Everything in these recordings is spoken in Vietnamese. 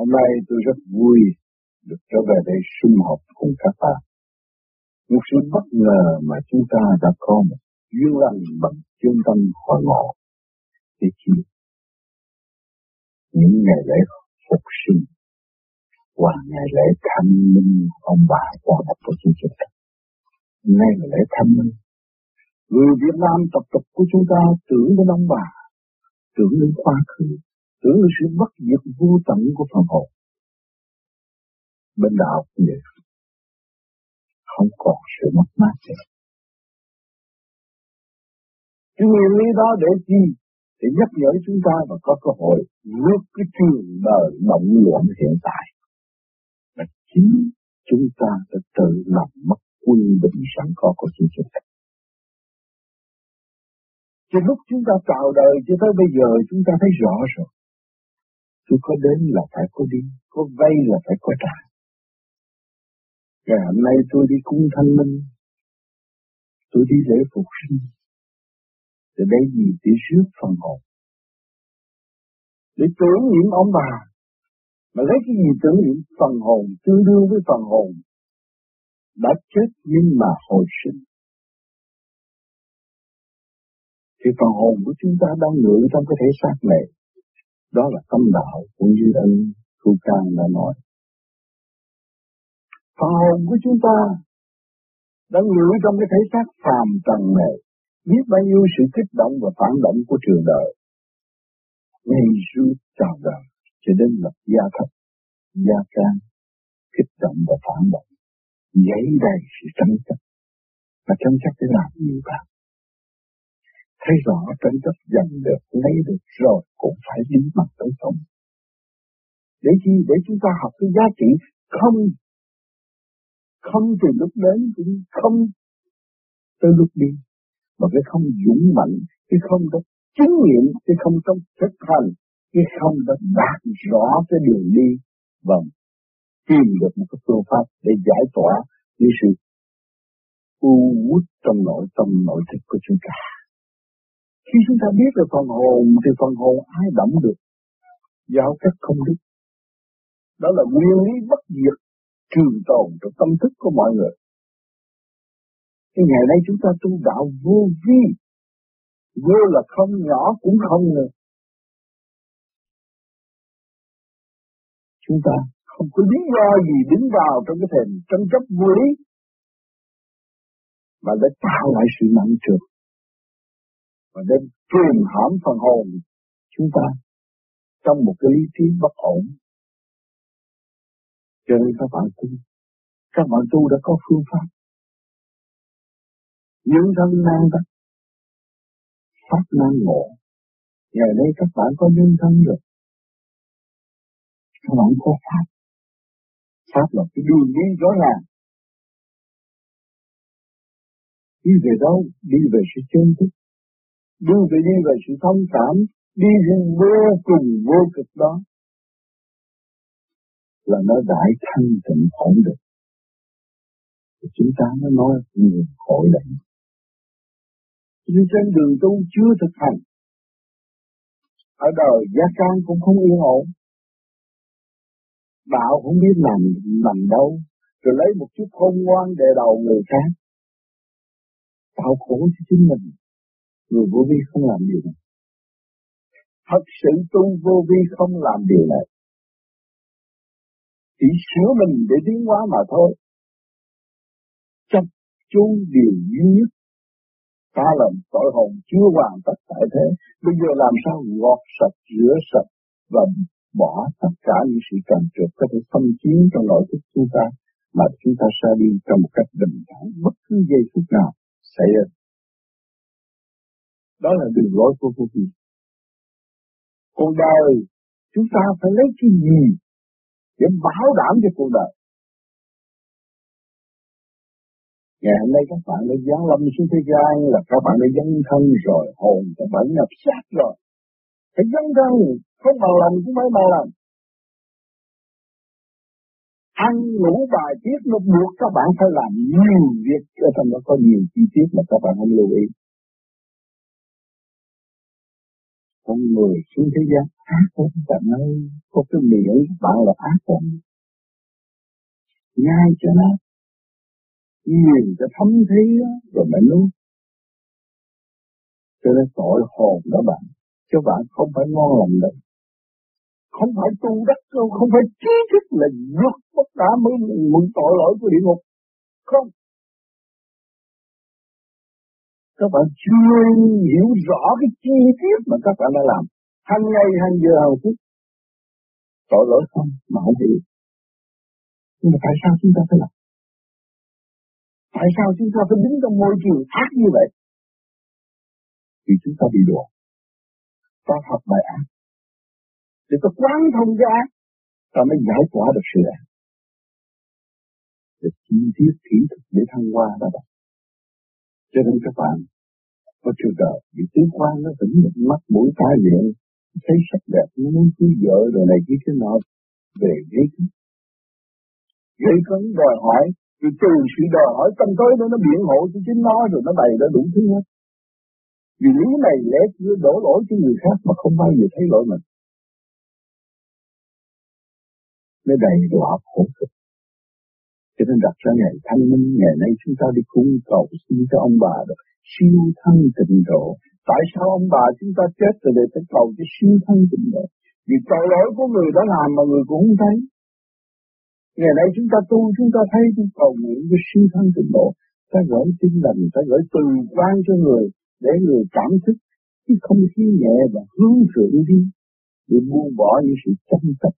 Hôm nay tôi rất vui được trở về đây sum họp cùng các bạn. Một sự bất ngờ mà chúng ta đã có một duyên lành bằng chân tâm hòa ngộ. Để chi? Những ngày lễ phục sinh và ngày lễ thăm minh ông bà qua mặt của chúng ta. Nay là lễ thăm minh. Người Việt Nam tập tục của chúng ta tưởng đến ông bà, tưởng đến quá khứ, tưởng sự bất diệt vô tận của phần hồn. Bên đạo cũng vậy. Không còn sự mất mát nữa. Cái nguyên lý đó để chi? Để nhắc nhở chúng ta và có cơ hội vượt cái trường đời động loạn hiện tại. Và chính chúng ta đã tự làm mất quân bình sẵn có của chính chúng ta. Từ lúc chúng ta chào đời cho tới bây giờ, chúng ta thấy rõ rồi. Tôi có đến là phải có đi, có vay là phải có trả. Ngày hôm nay tôi đi cung thanh minh, tôi đi lễ phục sinh, để đây gì để rước phần hồn. Để tưởng niệm ông bà, mà lấy cái gì tưởng niệm phần hồn tương đương với phần hồn đã chết nhưng mà hồi sinh. Thì phần hồn của chúng ta đang ngự trong cái thể xác này. Đó là tâm đạo của như ân Thu Cang đã nói. Phần hồn của chúng ta đang ngự trong cái thể xác phàm trần này. Biết bao nhiêu sự kích động và phản động của trường đời. Ngày rút chào đời cho đến lập gia thật, gia can, kích động và phản động dấy đầy sự tranh chấp và tranh chấp để làm gì bạn thấy rõ tranh chấp giành được, lấy được rồi cũng phải đi mặt tới cùng để chi, để chúng ta học cái giá trị không không từ lúc đến cũng không tới lúc đi, mà cái không dũng mạnh, cái không đó chứng nghiệm, cái không trong thực hành, cái không đó đạt rõ cái đường đi và tìm được một cái phương pháp để giải tỏa những sự u uất trong nội tâm, nội thức của chúng ta. Khi chúng ta biết được phần hồn thì phần hồn ai động được, giao cách không đức. Đó là nguyên lý bất diệt trường tồn trong tâm thức của mọi người. Cái ngày nay chúng ta tu đạo vô vi, vô là không nhỏ cũng không nữa. Chúng ta không có lý do gì đứng vào trong cái thềm tranh chấp vô lý mà để tạo lại sự nặng trược và để truyền hãm phần hồn chúng ta trong một cái lý trí bất ổn cho nên các bạn tu các bạn tu đã có phương pháp những thân nan đó, pháp nan ngộ ngày đây các bạn có nhân thân rồi các bạn có pháp Pháp là cái đường đi rõ ràng. Đi về đâu? Đi về sự chân thức đưa về đi về sự thông cảm. Đi về vô cùng vô cực đó. Là nó đại thanh tịnh ổn định. Thì chúng ta mới nói nguồn hội định. Nhưng trên đường tu chưa thực hành. Ở đời gia can cũng không yên ổn đạo không biết nằm nằm đâu, rồi lấy một chút khôn ngoan để đầu người khác tạo khổ cho chính mình người vô vi không làm điều này. Thật sự tu vô vi không làm điều này. Chỉ sửa mình để tiến hóa mà thôi. Chấp chú điều duy nhất. Ta làm tội hồn chưa hoàn tất tại thế. Bây giờ làm sao gọt sạch, rửa sạch và bỏ tất cả những sự trần trượt có thể phân chiến trong nội thức chúng ta mà chúng ta sẽ đi trong một cách bình thản. Bất cứ giây phút nào xảy ra. Đó là đường lối của vô vi. Cuộc đời chúng ta phải lấy cái gì để bảo đảm cho cuộc đời. Ngày hôm nay các bạn đã giáng lâm xuống thế gian là các bạn đã dấn thân rồi, hồn các bạn nhập xác rồi. Phải dấn thân không bằng lòng cũng phải bằng lòng ăn ngủ bài tiết nó buộc các bạn phải làm nhiều việc ở trong đó có nhiều chi tiết mà các bạn không lưu ý con người xuống thế gian, ác lắm bạn ơi có cái miệng bạn là ác lắm nhai cho nó, nhìn cho thấm thí rồi mới nuốt. Cho nên tội hồn đó bạn cho bạn không phải ngon lành đâu. Không phải tu đắc đâu, không phải trí thức là vượt bất cả mới mượn tội lỗi của địa ngục. Không các bạn chưa hiểu rõ cái chi tiết mà các bạn đã làm. Hàng ngày hàng giờ hàng phút. Tội lỗi không, mà không hiểu. Nhưng mà tại sao chúng ta phải làm? Tại sao chúng ta phải đứng trong môi trường ác như vậy? Vì chúng ta bị đùa ta học bài ác. Để ta quán thông ra ta mới giải tỏa được sự ác. Để chi tiết kỹ thuật để thăng hoa đó bạn cho nên các bạn có trường đời bị tứ quan nó tỉnh một mắt mũi tai miệng, thấy sắc đẹp, nó muốn cưới vợ rồi này kia thế nọ về giấy cấn. Gây cấn đòi hỏi vì từ sự đòi hỏi tâm tối đó nó biện hộ cho chính nó rồi nó bày ra đủ thứ hết. Vì lý này lẽ kia đổ lỗi cho người khác mà không bao giờ thấy lỗi mình. Nó đầy đọa khổ cực cho nên đặt ra ngày thanh minh, ngày nay chúng ta đi cung cầu xin cho ông bà được siêu thân tịnh độ. Tại sao ông bà chúng ta chết rồi để phải cầu cái siêu thân tịnh độ? Vì tội lỗi của người đã làm mà người cũng không thấy. Ngày nay chúng ta tu, chúng ta thấy chúng cầu nguyện cái siêu thân tịnh độ. Ta gửi tin lành, ta gửi từ quan cho người để người cảm thức cái không khí nhẹ và hướng thượng đi, để buông bỏ những sự tranh chấp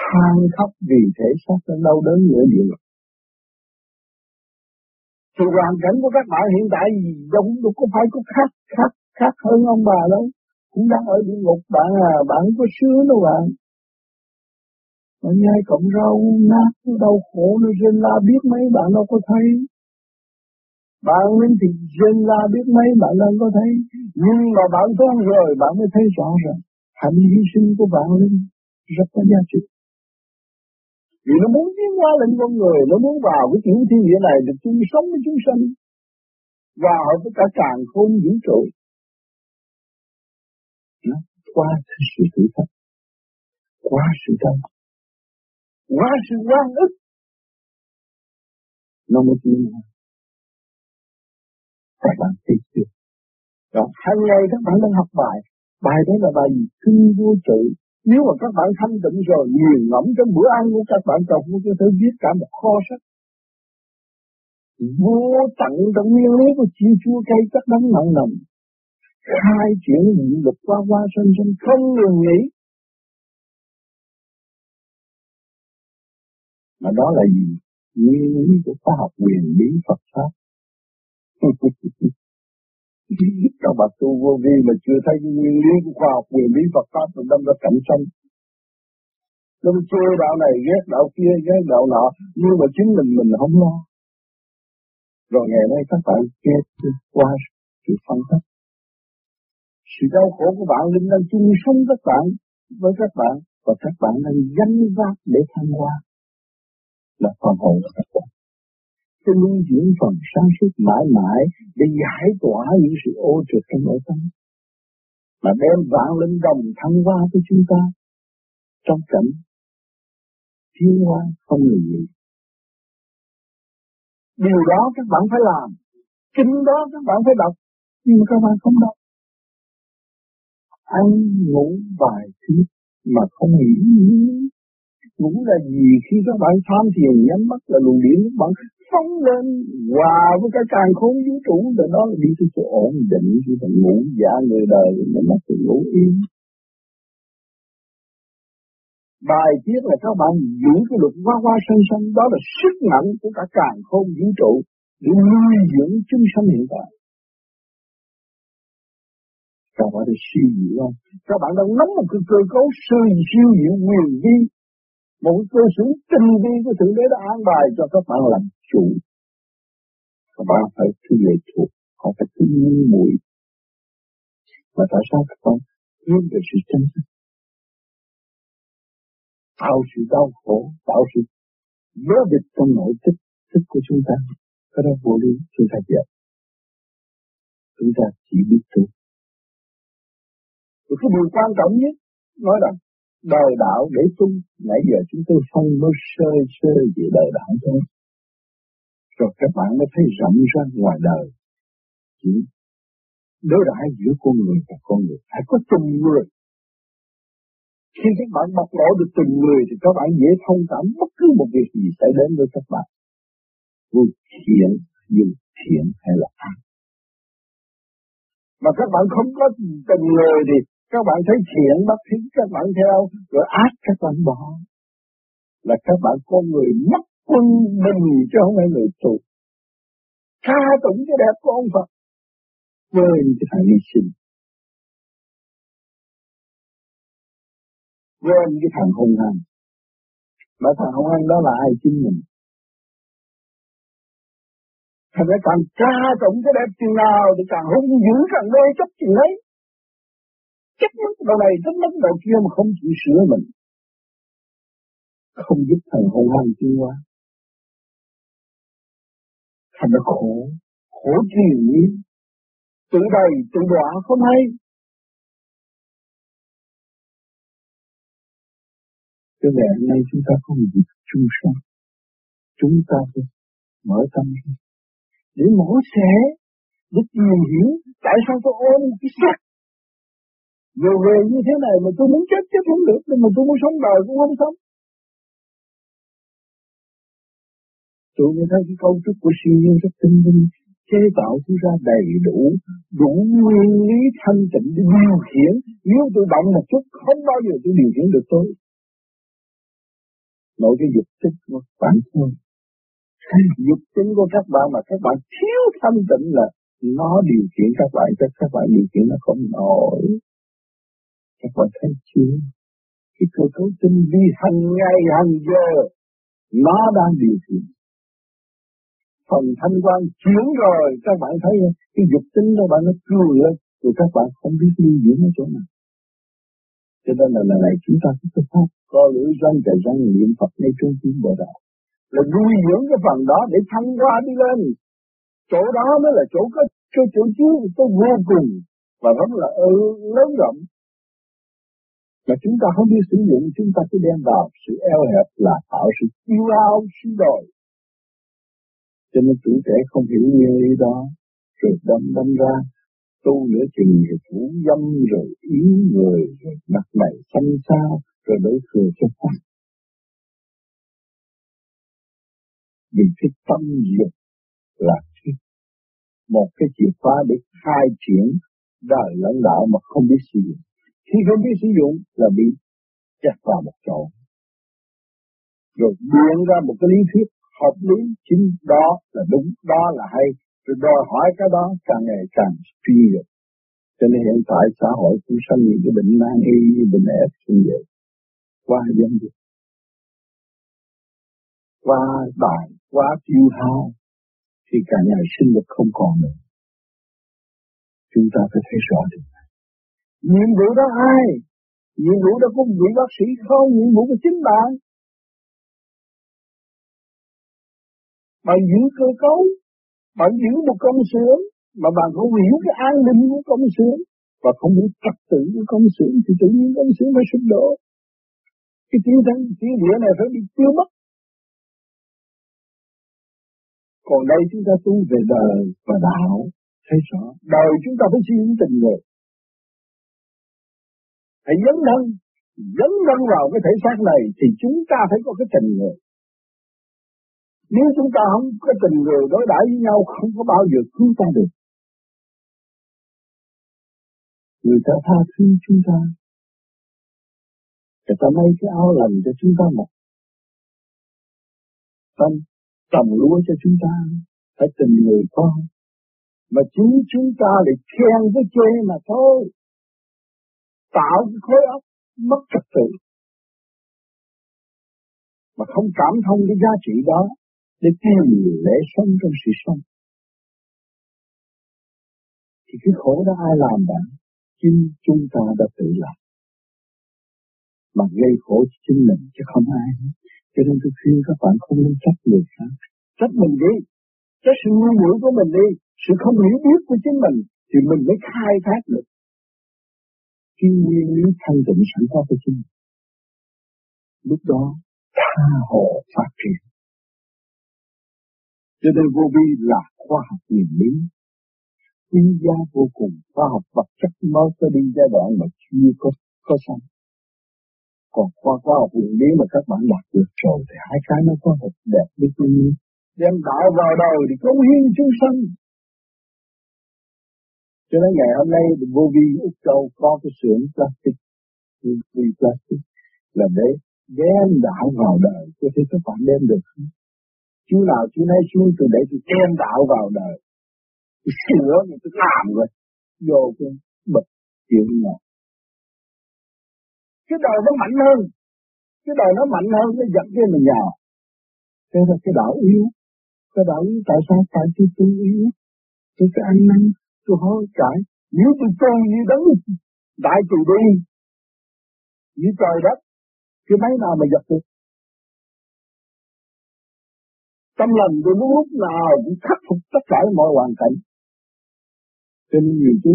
than khóc vì thể xác nó đau đớn nữa địa ngục thì hoàn cảnh của các bạn hiện tại gì giống cũng có phải có khác khác khác hơn ông bà đâu. Cũng đang ở địa ngục, bạn à bạn có sướng đâu bạn. Mà nhai cộng rau, nát nó đau khổ nó rên la, biết mấy bạn đâu có thấy. Bạn linh thì rên la, biết mấy bạn đâu có thấy. Nhưng mà bạn tu rồi, bạn mới thấy rõ ràng. Hạnh hy sinh của bạn linh rất có giá trị vì nó muốn tiến hóa lên con người, nó muốn vào cái tiểu thiên địa này được chung sống với chúng sanh. Và hợp với cả càng khôn vũ trụ. Nó qua sự thử thách, qua sự tâm, qua sự quan ức. Nó mới tiến hóa. Các bạn thấy chưa? Đó, hàng ngày các bạn đang học bài. Bài đó là bài gì? Kinh vô trụ nếu mà các bạn thanh tịnh rồi nghiền ngẫm trong bữa ăn của các bạn chồng cũng có thể viết cả một kho sách. Vô tận trong nguyên lý của chi chua cây chắc đắng nặng nồng. Khai triển những lực qua qua sân sân không ngừng nghỉ. Mà đó là gì? Nguyên lý của khoa học quyền lý Phật Pháp. các bạn tu vô vi mà chưa thấy cái nguyên lý của khoa học, nguyên lý Phật pháp rồi đâm ra cạnh tranh. Đâm chê đạo này, ghét đạo kia, ghét đạo nọ, nhưng mà chính mình mình không lo. Rồi ngày nay các bạn chết qua sự phân tích. Sự đau khổ của bạn, linh đang chung sống các bạn, với các bạn, và các bạn đang gánh vác để thăng hoa. Là phần hồn của các bạn cái nuôi dưỡng phần sáng suốt mãi mãi để giải tỏa những sự ô trực trong nội tâm. Mà đem vạn linh đồng thăng hoa với chúng ta. Trong cảnh thiên hoa không người gì. điều đó các bạn phải làm. Kinh đó các bạn phải đọc. Nhưng mà các bạn không đọc. Ăn, ngủ vài tiếng mà không nghĩ ngủ là gì khi các bạn tham thiền nhắm mắt là luồng điển các bạn phóng lên. Hòa với cái càng khôn vũ trụ, rồi đó là đi tới chỗ ổn định khi bạn ngủ giả người đời nhắm mắt sự ngủ yên. Bài tiết là các bạn giữ cái luật hoa hoa sân sân đó là sức mạnh của cả càng khôn vũ trụ để nuôi dưỡng chúng sanh hiện tại. Các bạn đã suy nghĩ không? Các bạn đang nắm một cái cơ cấu sư siêu diệu quyền vi, một cơ sở tinh vi của Thượng Đế đã an bài cho các bạn làm chủ. Các bạn phải cứ lệ thuộc, họ phải cứ ngu muội. Mà tại sao các bạn hướng về sự chân thật? Tạo sự đau khổ, tạo sự vỡ địch trong nội tích, tích của chúng ta. Cái đó vô lý, chúng ta dẹp. Chúng ta chỉ biết tu. Rồi cái điều quan trọng nhất nói rằng đời đạo để tu nãy giờ chúng tôi phân nó sơ sơ về đời đạo thôi rồi các bạn mới thấy rộng ra ngoài đời. Chỉ đối đãi giữa con người và con người. Phải có tình người. Khi các bạn bộc lộ được tình người thì các bạn dễ thông cảm bất cứ một việc gì xảy đến với các bạn. Vô thiện dù thiện hay là ác. Mà các bạn không có tình người thì các bạn thấy thiện bất thiện các bạn theo, rồi ác các bạn bỏ. Là các bạn con người mất quân bình chứ không phải người tù tha tụng cái đẹp của ông Phật quên cái thằng hy sinh quên cái thằng hung hăng mà thằng hung hăng đó là ai chính mình Thành ra càng ca tụng cái đẹp chừng nào thì càng hung dữ càng mê chấp chừng ấy. Chấp mất đầu này, chấp mất đầu kia mà không chịu sửa mình. Không giúp thằng hung hăng tiến hóa. Thành nó khổ, khổ triền. Tự đầy, tự đọa không hay. Cho nên hôm nay chúng ta có một việc chung sống. Chúng ta phải mở tâm ra để mổ xẻ để tìm hiểu tại sao tôi ôm cái xác về về như thế này mà tôi muốn chết chết không được nhưng mà tôi muốn sống đời cũng không sống tôi mới thấy cái cấu trúc của siêu nhiên rất tinh vi chế tạo tôi ra đầy đủ đủ nguyên lý thanh tịnh để điều khiển. Nếu tôi động một chút, không bao giờ tôi điều khiển được tôi. Nội cái dục tích của bản thân. Dục tính của các bạn mà các bạn thiếu thanh tịnh là nó điều khiển các bạn cho các bạn điều khiển nó không nổi. Các bạn thấy chưa? Cái cơ cấu tinh vi hàng ngày, hàng giờ, nó đang điều khiển phần thanh quan chuyển rồi, các bạn thấy cái dục tính đó, bạn nó cười lên rồi các bạn không biết lưu dưỡng ở chỗ nào. Cho nên là lần này chúng ta cứ có pháp có lưỡi răng trời răng, niệm Phật ngay trong tâm bồ đạo. Là nuôi dưỡng cái phần đó để thăng qua đi lên. Chỗ đó mới là chỗ có chỗ chỗ chứa có vô cùng, và rất là lớn rộng. Mà chúng ta không biết sử dụng, chúng ta cứ đem vào sự eo hẹp là tạo sự yêu ao suy đồi cho nên tuổi trẻ không hiểu nguyên lý đó rồi đâm đâm ra, tu nữa chừng thì thủ dâm, rồi yếu người, rồi mặt mày xanh xao, rồi đối thừa cho pháp vì cái tâm dục là cái một cái chìa khóa để khai triển đời lãnh đạo mà không biết sử dụng. Khi không biết sử dụng là bị chặt vào một chỗ. Rồi biến ra một cái lý thuyết hợp lý chính đó là đúng, đó là hay. Rồi đòi hỏi cái đó càng ngày càng suy nhược Cho nên hiện tại xã hội cũng sanh những cái bệnh nan y, bệnh ép như vậy. Qua dân dục. Qua bài quá tiêu hao thì cả nhà sinh lực không còn nữa. Chúng ta phải thấy rõ điều này. Nhiệm vụ đó ai? Nhiệm vụ đó có vị bác sĩ không? Nhiệm vụ của chính bạn. Bạn giữ cơ cấu, bạn giữ một công xưởng, mà bạn không hiểu cái an ninh của công xưởng, và không hiểu trật tự của công xưởng, thì tự nhiên công xưởng phải sụp đổ. Cái tiếng thân, tiếng địa này phải bị tiêu mất Còn đây chúng ta tu về đời và đạo, thấy rõ, đời chúng ta phải suy nghĩ tình người. Hãy dấn thân, dấn thân vào cái thể xác này thì chúng ta phải có cái tình người. Nếu chúng ta không có tình người đối đãi với nhau, không có bao giờ cứu ta được. Người ta tha thứ chúng ta. Người ta may cái áo lành cho chúng ta mặc. Tâm trồng lúa cho chúng ta phải tình người con mà chính chúng ta để khen với chê mà thôi tạo cái khối óc mất trật tự mà không cảm thông cái giá trị đó để tìm lễ sống trong sự sống thì cái khổ đó ai làm bạn chính chúng ta đã tự làm mà gây khổ cho chính mình chứ không ai cho nên tôi khuyên các bạn không nên trách người khác. Trách mình đi. Trách sự ngu muội của mình đi. Sự không hiểu biết của chính mình thì mình mới khai thác được. cái nguyên lý thanh tịnh sẵn có của chính lúc đó tha hồ phát triển cho nên vô vi là khoa học nguyên lý. Quý giá vô cùng, khoa học vật chất mới sẽ đi giai đoạn mà chưa có có xong. Còn khoa khoa học nguyên lý mà các bạn đạt được rồi thì hai cái nó có một đẹp với quý nhiên. đem đạo vào đời thì cống hiến chúng sanh. Cho nên ngày hôm nay vô vi Úc Châu có cái xưởng plastic vi plastic là để đem đạo vào đời. Cho thấy các bạn đem được không? Chú nào chú nấy xuống từ để tôi đem đạo vào đời. Tôi sửa mà tôi làm rồi. Vô cái bực chuyện nào cái đời nó mạnh hơn. Cái đời nó mạnh hơn, nó giật cái mình nhào thế là cái đạo yếu. Cái đạo yếu tại sao? Tại tôi tôi yếu. Tôi phải ăn năn, tôi hối cải. Nếu tôi tu như đấng, đại từ đi. như trời đất. Cái máy nào mà dập được? Tâm lòng tôi lúc lúc nào cũng khắc phục tất cả mọi hoàn cảnh. Cho nên nhiều chú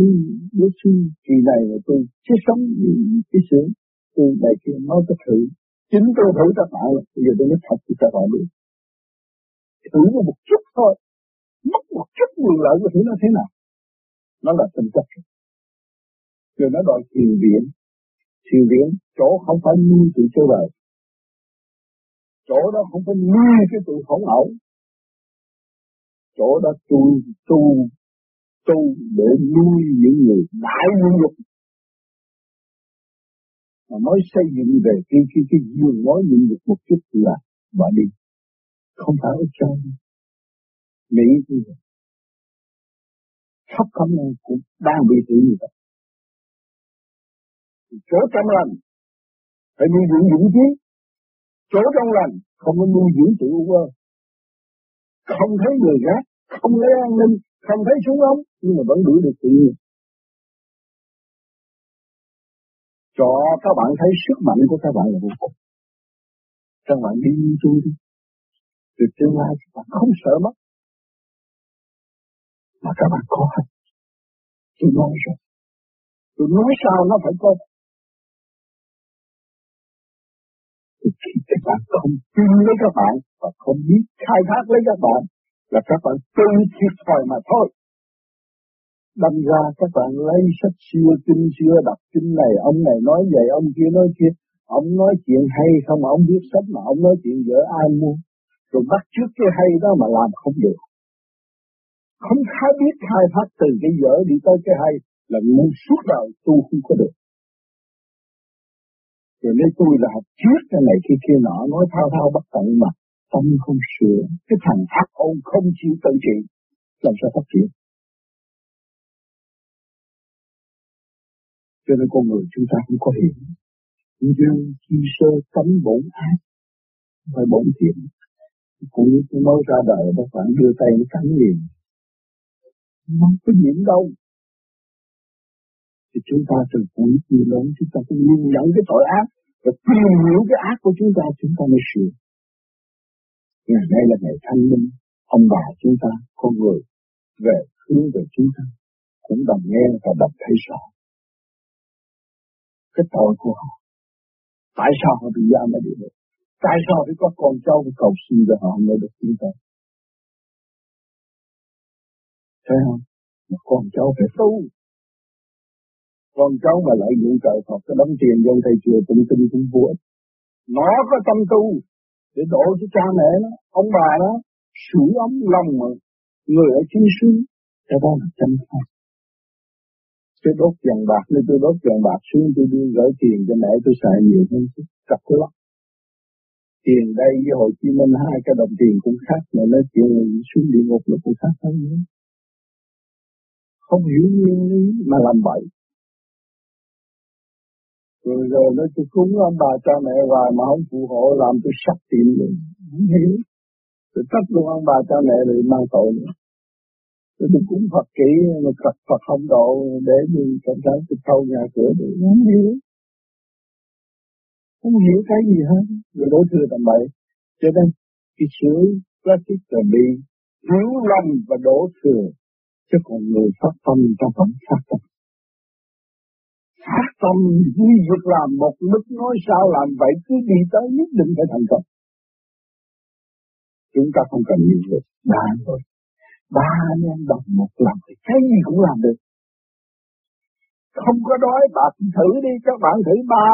lúc xưa kỳ này là tôi chưa sống như cái sướng tôi đại kia nói có thử chính tôi thử các bạn bây giờ tôi mới thật cho các bạn biết thử một chút thôi. Mất một chút quyền lợi của thử nó thế nào? Nó là tình chất rồi nó đòi thiền viện thiền viện chỗ không phải nuôi tự chơi bời chỗ đó không phải nuôi cái tụi hỗn ẩu chỗ đó tu tu tu để nuôi những người đại nhân dục mà mới xây dựng về cái cái cái giường nói nhân dục một chút là bỏ đi. Không phải ở trong Mỹ như vậy. Khắp khắp nơi cũng đang bị hủy như vậy. Chỗ trong lành phải nuôi dưỡng dũng chí chỗ trong lành, không có nuôi dưỡng tự quơ không thấy người gác không lấy an ninh, không thấy súng ống, nhưng mà vẫn đuổi được tự nhiên. Cho các bạn thấy sức mạnh của các bạn là vô cùng. Các bạn đi tu đi. Từ tương lai các bạn không sợ mất. Mà các bạn có hết. Tôi nói rồi. Tôi nói sao nó phải có thì khi các bạn không tin lấy các bạn và không biết khai thác lấy các bạn là các bạn tự thiệt thòi mà thôi. Đâm ra các bạn lấy sách xưa, kinh xưa, đọc kinh này, ông này nói vậy, ông kia nói kia. Ông nói chuyện hay không, ông biết sách mà ông nói chuyện dở ai mua. Rồi bắt trước cái hay đó mà làm không được. Không khai biết khai phát từ cái dở đi tới cái hay là ngu suốt đời, tu không có được rồi lấy tôi là học trước cái này kia kia nọ, nói thao thao bất tận mà tâm không sửa. Cái thằng ác ôn không chịu tự trị, làm sao phát triển? Cho nên con người chúng ta không có hiểu nhưng khi sơ cấm bổn ác phải bổn thiện, cũng như tôi nói ra đời các bạn đưa tay nó cắn liền. Nó có nhiễm đâu thì chúng ta từ cuối nhiều lớn, chúng ta cũng nhìn nhận cái tội ác và tìm hiểu cái ác của chúng ta chúng ta mới sửa ngày nay là ngày thanh minh, ông bà chúng ta, con người về hướng về chúng ta cũng đồng nghe và đồng thấy rõ cái tội của họ. Tại sao họ bị giam ở địa ngục? Tại sao phải có con cháu cầu xin cho họ mới được chúng ta thấy không? Mà con cháu phải tu con cháu mà lại dụng trời Phật cái đóng tiền vô thầy chùa tụng kinh cũng vô ích. Nó có tâm tu để đổ cho cha mẹ nó ông bà nó sưởi ấm lòng mà người ở chiến sư, cái đó là chân pháp tôi đốt vàng bạc nên tôi đốt vàng bạc xuống tôi đưa gửi tiền cho mẹ tôi xài nhiều hơn chút cặp cái lắm. Tiền đây với Hồ Chí Minh hai cái đồng tiền cũng khác mà nó chuyện xuống địa ngục nó cũng khác hơn nữa. Không hiểu nguyên lý mà làm bậy rồi rồi nó tôi cúng ông bà cha mẹ hoài mà không phù hộ, làm tôi sắp tiền luôn. Không hiểu. Tôi trách luôn ông bà cha mẹ rồi mang tội nữa. Tôi tôi cúng Phật kỹ, mà Phật Phật không độ, để mình cảm thấy tôi thâu nhà cửa được. Không hiểu. Không hiểu cái gì hết. Rồi đối thừa tầm bậy cho nên cái chữ plastic là bị thiếu lầm và đổ thừa chứ còn người phát tâm ta vẫn phát tâm phát tâm duy việc làm một mức nói sao làm vậy cứ đi tới nhất định phải thành công. Chúng ta không cần nhiều người ba thôi ba anh em đồng một lòng thì cái gì cũng làm được. Không có đói bạn thử đi, các bạn thử ba.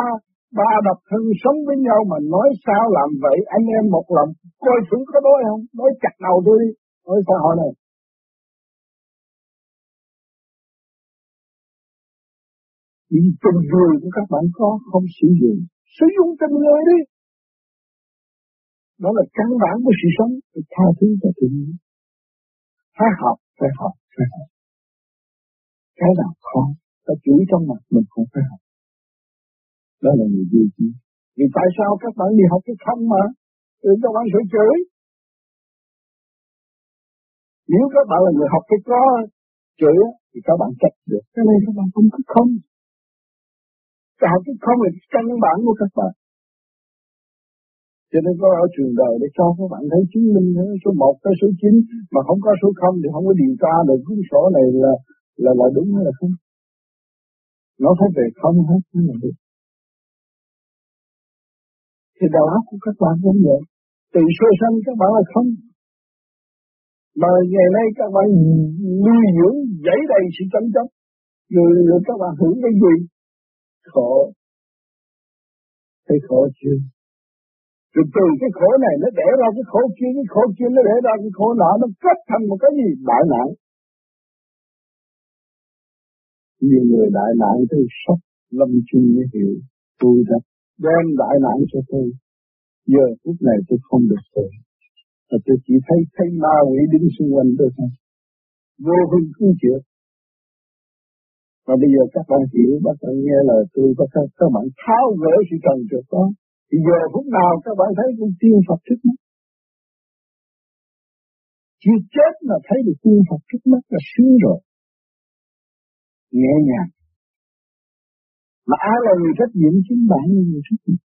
Ba độc thân sống với nhau mà nói sao làm vậy, anh em một lòng, coi thử có đói không? Nói chặt đầu tôi đi, nói xã hội này. Những tình người của các bạn có không sử dụng. Sử dụng tình người đi. Đó là căn bản của sự sống. Phải tha thứ cho tự nhiên phải học phải học phải học. Cái nào khó, ta chửi trong mặt mình cũng phải học. Đó là người duy trì. Vì tại sao các bạn đi học cái không mà, thì các bạn sẽ chửi. Nếu các bạn là người học cái có chửi thì các bạn trách được. Cái này các bạn không có không cái cái không là căn bản của các bạn cho nên có ở trường đời để cho các bạn thấy chứng minh số 1 tới số 9 mà không có số 0 thì không có điều tra được cuốn sổ này là là là đúng hay là không. Nó phải về không hết mới là được. Thì đầu óc của các bạn cũng vậy. Từ sơ sanh các bạn là không. Mà ngày nay các bạn nuôi dưỡng dãy đầy sự tranh chấp. Rồi, rồi các bạn hưởng cái gì? Khổ. Thấy khổ chưa? Rồi từ cái khổ này nó để ra cái khổ kia, cái khổ kia nó để ra cái khổ nọ, nó kết thành một cái gì đại nạn. Nhiều người đại nạn tôi sốc lâm chung mới hiểu tôi đã đem đại nạn cho tôi. Giờ phút này tôi không được rồi. Và tôi chỉ thấy thấy ma quỷ đứng xung quanh tôi thôi. Vô hình cứu chịu, và bây giờ các bạn hiểu, các bạn nghe lời tôi, các, các bạn tháo gỡ sự cần trượt đó. Thì giờ phút nào các bạn thấy cũng tiên Phật trước mắt. Chưa chết mà thấy được tiên Phật trước mắt là sướng rồi. Nhẹ nhàng. Mà ai là người trách nhiệm chính bạn là người trách nhiệm.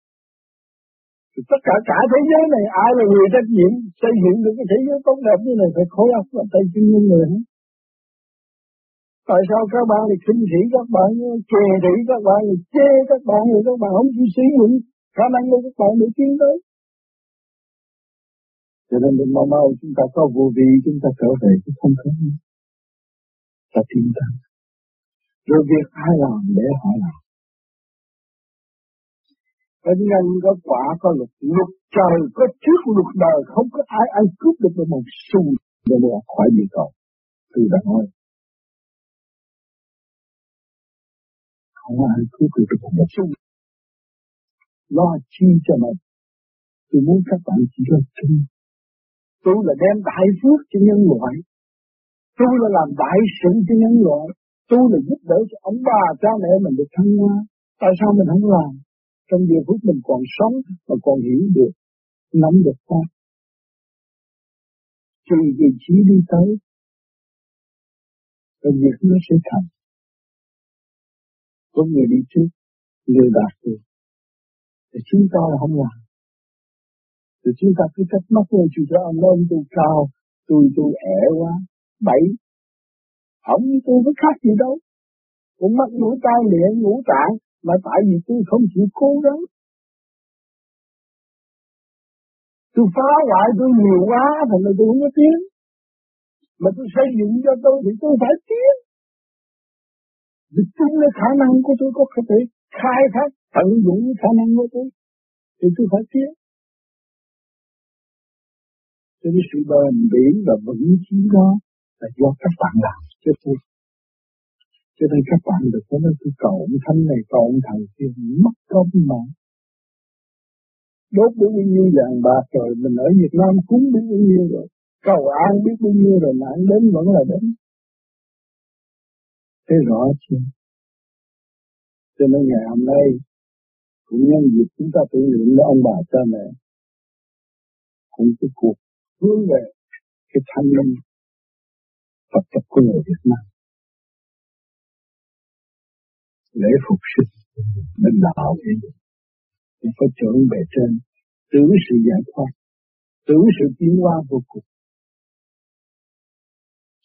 Thì tất cả cả thế giới này ai là người trách nhiệm xây dựng được cái thế giới tốt đẹp như này phải khối óc và tay chân như người hết. Tại sao các bạn lại khinh thị các bạn, chê thị các bạn, chê các bạn, rồi các bạn không chịu sử dụng khả năng của các bạn để tiến tới. Cho nên mình mau mau chúng ta có vô vi chúng ta trở về cái không khí. Ta tin tới. Rồi việc ai làm để họ làm. Có nhân có quả có luật, luật trời có trước luật đời không có ai ai cướp được một xu để mà khỏi bị cầu. Tôi đã nói. Không ai cướp được một xu lo chi cho mình. Tôi muốn các bạn chỉ lo chi Tôi là đem đại phước cho nhân loại. Tôi là làm đại sự cho nhân loại. Tôi là giúp đỡ cho ông bà cha mẹ mình được thăng hoa. Tại sao mình không làm? Trong giờ phút mình còn sống và còn hiểu được, nắm được pháp. Trừ vị trí đi tới, và việc nó sẽ thành của người đi trước, người đạt được. Thì chúng ta là không làm. Thì chúng ta cứ trách móc lên chủ cho ông ông tôi cao tôi tôi ẻ quá. Bậy không tôi có khác gì đâu. Cũng mất mũi tai miệng ngũ tạng mà tại vì tôi không chịu cố gắng. Tôi phá hoại tôi nhiều quá thành là tôi không có tiếng. Mà tôi xây dựng cho tôi thì tôi phải tiếng để chính cái khả năng của tôi có thể khai thác, tận dụng khả năng của tôi, thì tôi phải tiến. Cho nên sự bền bỉ và vững chí đó là do các bạn làm chứ tôi. Cho nên các bạn được có nói tôi cầu ông thanh này, cầu ông thằng kia, mất công mà. Đốt biết bao nhiêu vàng bạc rồi, mình ở Việt Nam cúng biết bao nhiêu rồi, cầu an biết bao nhiêu rồi nạn đến vẫn là đến thấy rõ chưa? Cho nên ngày hôm nay, cũng nhân dịp chúng ta tưởng niệm với ông bà cha mẹ, cũng cái cuộc hướng về cái thanh linh Phật tập của người Việt Nam. Lễ phục sinh bên đạo thế cũng phải trưởng bề trên tưởng sự giải thoát tưởng sự tiến hóa vô cùng.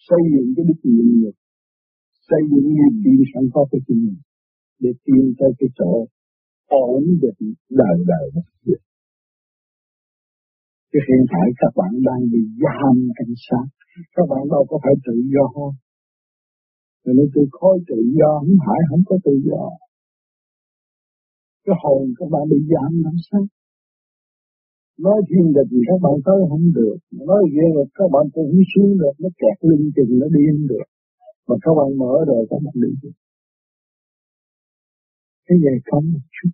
Xây dựng cái đức nhiệm lực xây dựng niềm tin sẵn có của chính mình để tiến tới cái chỗ ổn định đời đời một việc. Chứ hiện tại các bạn đang bị giam cảnh sát, các bạn đâu có phải tự do. Rồi nên tôi khối tự do, không phải không có tự do. Cái hồn các bạn bị giam làm sao? Nói thiên địch thì các bạn tới không được, nói ghê là các bạn cũng không xuống được, nó kẹt linh chừng nó điên được. Mà các bạn mở rồi các bạn đi. Cái gì không một chút.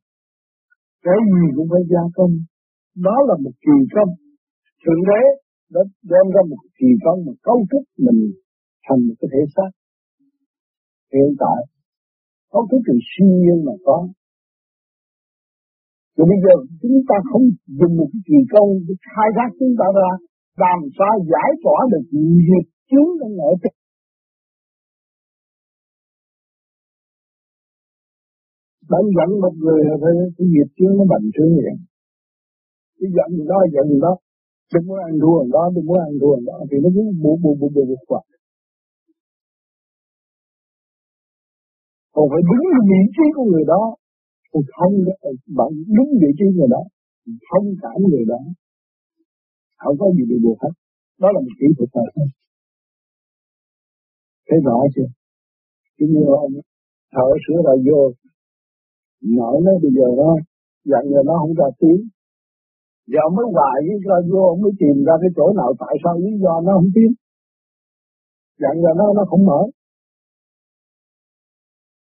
Cái gì cũng phải gia công. Đó là một kỳ công. Thượng đế đã đem ra một kỳ công mà cấu trúc mình thành một cái thể xác. Hiện tại, cấu trúc từ siêu nhiên mà có. Rồi bây giờ chúng ta không dùng một cái kỳ công để khai thác chúng ta ra, làm sao giải tỏa được nghiệp chướng trong nội thức Bạn giận một người là phải cái nghiệp chướng nó bành trướng vậy. Cái giận đó, giận đó. Đừng muốn ăn thua đó, đừng muốn ăn thua đó. Thì nó cứ bù bù bù bù bù quạt. Còn phải đúng vị trí của người đó. Còn không, bạn đúng vị trí người đó. Không cảm người đó. Không có gì bị buộc hết. Đó là một kỹ thuật thôi. Thấy rõ chưa? Chứ như ông thở sữa lại vô Nội nó bây giờ nó dặn giờ nó không ra tiếng. Giờ ông mới hoài với ra vô, ông mới tìm ra cái chỗ nào tại sao lý do nó không tiếng. Dặn giờ nó nó không mở.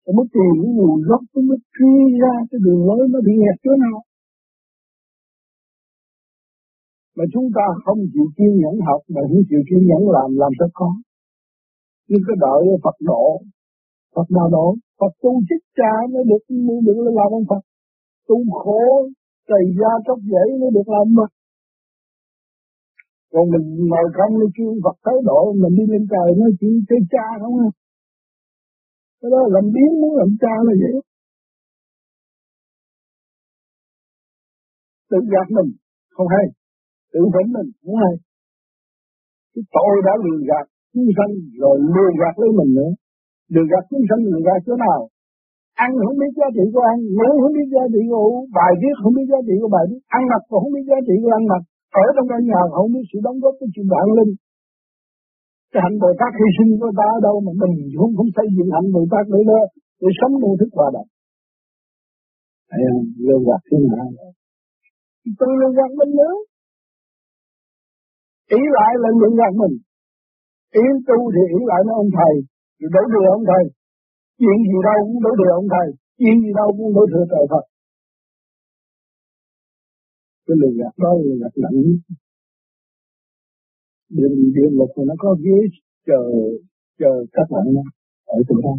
Ông mới tìm cái nguồn gốc, nó mới truy ra cái đường lối nó bị hẹp chỗ nào. Mà chúng ta không chịu kiên nhẫn học, mà không chịu kiên nhẫn làm, làm sao có. Nhưng cái đợi Phật độ, Phật nào độ, Phật tu chức cha mới được mới được làm ông Phật. Tu khổ, cày ra tóc dễ mới được làm mà. Còn mình ngồi không nó kêu Phật thái độ, mình đi lên trời nói chuyện chơi cha không à. Cái đó làm biến muốn làm cha là vậy. Tự gạt mình, không hay. Tự vấn mình, không hay. Cái tội đã lừa gạt chúng sanh rồi lừa gạt lấy mình nữa đường gạt chúng sanh đường gạt chỗ nào? Ăn không biết giá trị của ăn, ngủ không biết giá trị của ngủ, bài viết không biết giá trị của bài viết, ăn mặc cũng không biết giá trị của ăn mặc. Ở trong căn nhà không biết sự đóng góp của chuyện bạn linh. Cái hạnh Bồ Tát hy sinh của ta ở đâu mà mình không không xây dựng hạnh Bồ Tát nữa đó, để sống mô thức hòa đồng. Thấy không lương gạt thiên hạ. Tôi lương gạt mình nữa. Ý lại là lương gạt mình. Ý tu thì ý lại với ông thầy thì đổ thừa ông thầy. Chuyện gì đâu cũng đổ thừa ông thầy. Chuyện gì đâu cũng đổ thừa trời Phật. Cái lừa gạt đó là gạt nặng điện điện lực mà nó có ghế chờ chờ các bạn ở chỗ đó.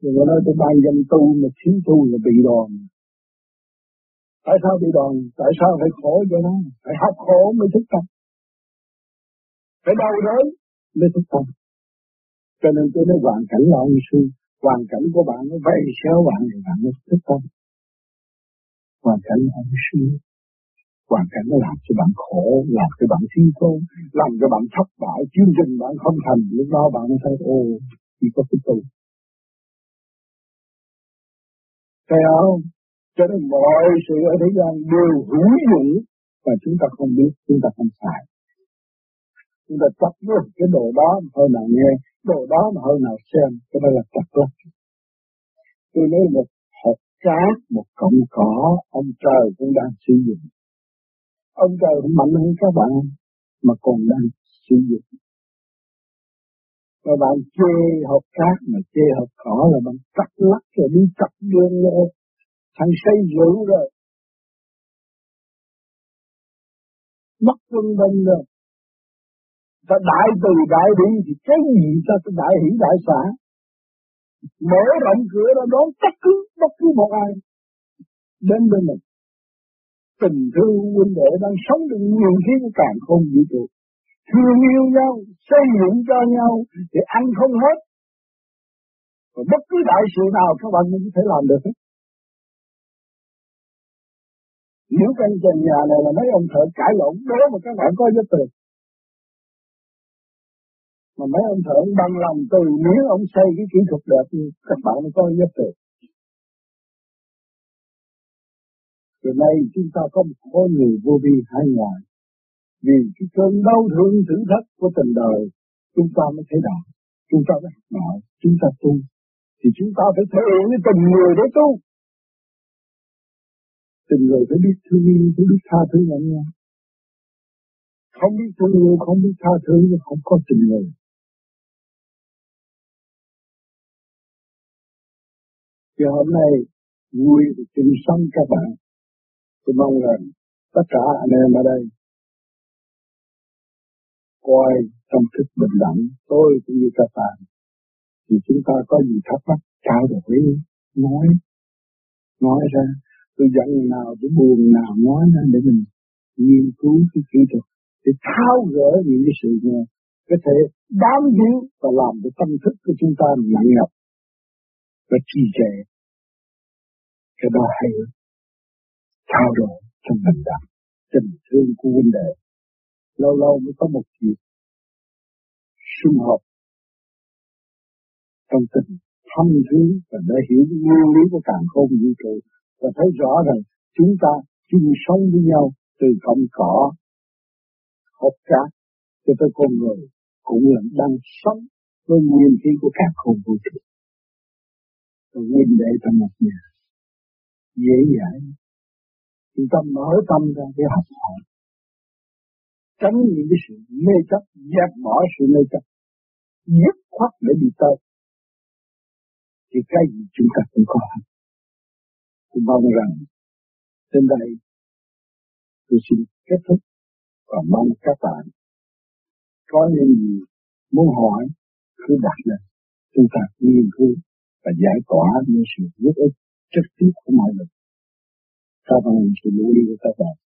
Rồi nó nói tôi ban dân tu mà thiếu tu là bị đòn. Tại sao bị đòn? Tại sao phải khổ cho nó? Phải học khổ mới thức tâm. Phải đau đớn mới thức tâm cho nên tôi nói hoàn cảnh là ông sư, hoàn cảnh của bạn nó vay xéo bạn thì bạn nó thích tâm. Hoàn cảnh là ông sư, hoàn cảnh nó làm cho bạn khổ, làm cho bạn suy tôn, làm cho bạn thất bại, chương trình bạn không thành, lúc đó bạn mới thấy ô, chỉ có cái tu. Thấy không? Cho nên mọi sự ở thế gian đều hữu dụng và chúng ta không biết, chúng ta không xài. Chúng ta chấp với cái đồ đó thôi nào nghe, đồ đó mà hơi nào xem cái đó là chặt lắm. Tôi nói một hộp cát, một cọng cỏ, ông trời cũng đang sử dụng. Ông trời cũng mạnh hơn các bạn, mà còn đang sử dụng. Các bạn chê hộp cát, mà chê hộp cỏ là bạn cắt lắc rồi đi cắt đường rồi. Thằng xây dựng rồi. Mất quân bình rồi ta đại từ đại bi thì cái gì ta sẽ đại hỷ đại xã? Mở rộng cửa ra đón tất cứ, bất cứ một ai đến bên mình. Tình thương huynh đệ đang sống được nhiều thiên càng không vũ trụ. Thương yêu nhau, xây dựng cho nhau thì ăn không hết. Và bất cứ đại sự nào các bạn cũng có thể làm được hết. Nếu căn trần nhà này là mấy ông thợ cãi lộn đó mà các bạn có giúp được mà mấy ông thượng bằng lòng từ nếu ông xây cái kỹ thuật đẹp thì các bạn mới có giấc được. Từ nay chúng ta có một khối người vô vi hai ngoại. Vì cái cơn đau thương thử thách của tình đời, chúng ta mới thấy đạo, chúng ta mới học đạo, chúng ta tu. Thì chúng ta phải thể hiện cái tình người để tu. Tình người phải biết thương yêu, phải biết tha thứ lẫn nhau không biết thương yêu, không biết tha thứ không có tình người. Thì hôm nay, vui được chung sống các bạn. Tôi mong rằng tất cả anh em ở đây coi trong thức bình đẳng, tôi cũng như các bạn. Thì chúng ta có gì thắc mắc, trao đổi, nói nói ra. Tôi giận nào, tôi buồn nào, nói ra để mình nghiên cứu cái kỹ thuật để tháo gỡ những cái sự nghe có thể đáng víu và làm cho tâm thức của chúng ta nặng nhọc và trì trệ cái đó hay trao đổi trong bình đẳng tình thương của huynh đệ. Lâu lâu mới có một dịp sum họp trong tình thâm thúy và để hiểu nguyên lý của càng khôn vũ trụ và thấy rõ rằng chúng ta chung sống với nhau từ cọng cỏ, hộp cát cho tới con người, cũng là đang sống với nguyên khí của càng khôn vũ trụ rồi huynh đệ thành một nhà. Dễ dãi. Chúng ta mở tâm ra để học hỏi. Tránh những cái sự mê chấp, dẹp bỏ sự mê chấp. Dứt khoát để đi tới. Thì cái gì chúng ta cũng có hết. Tôi mong rằng, trên đây, tôi xin kết thúc và mong các bạn có những gì muốn hỏi, cứ đặt lên. Chúng ta nghiên cứu và giải tỏa những sự giúp ích trực tiếp của mọi người. Cảm ơn sự lưu ý của các bạn.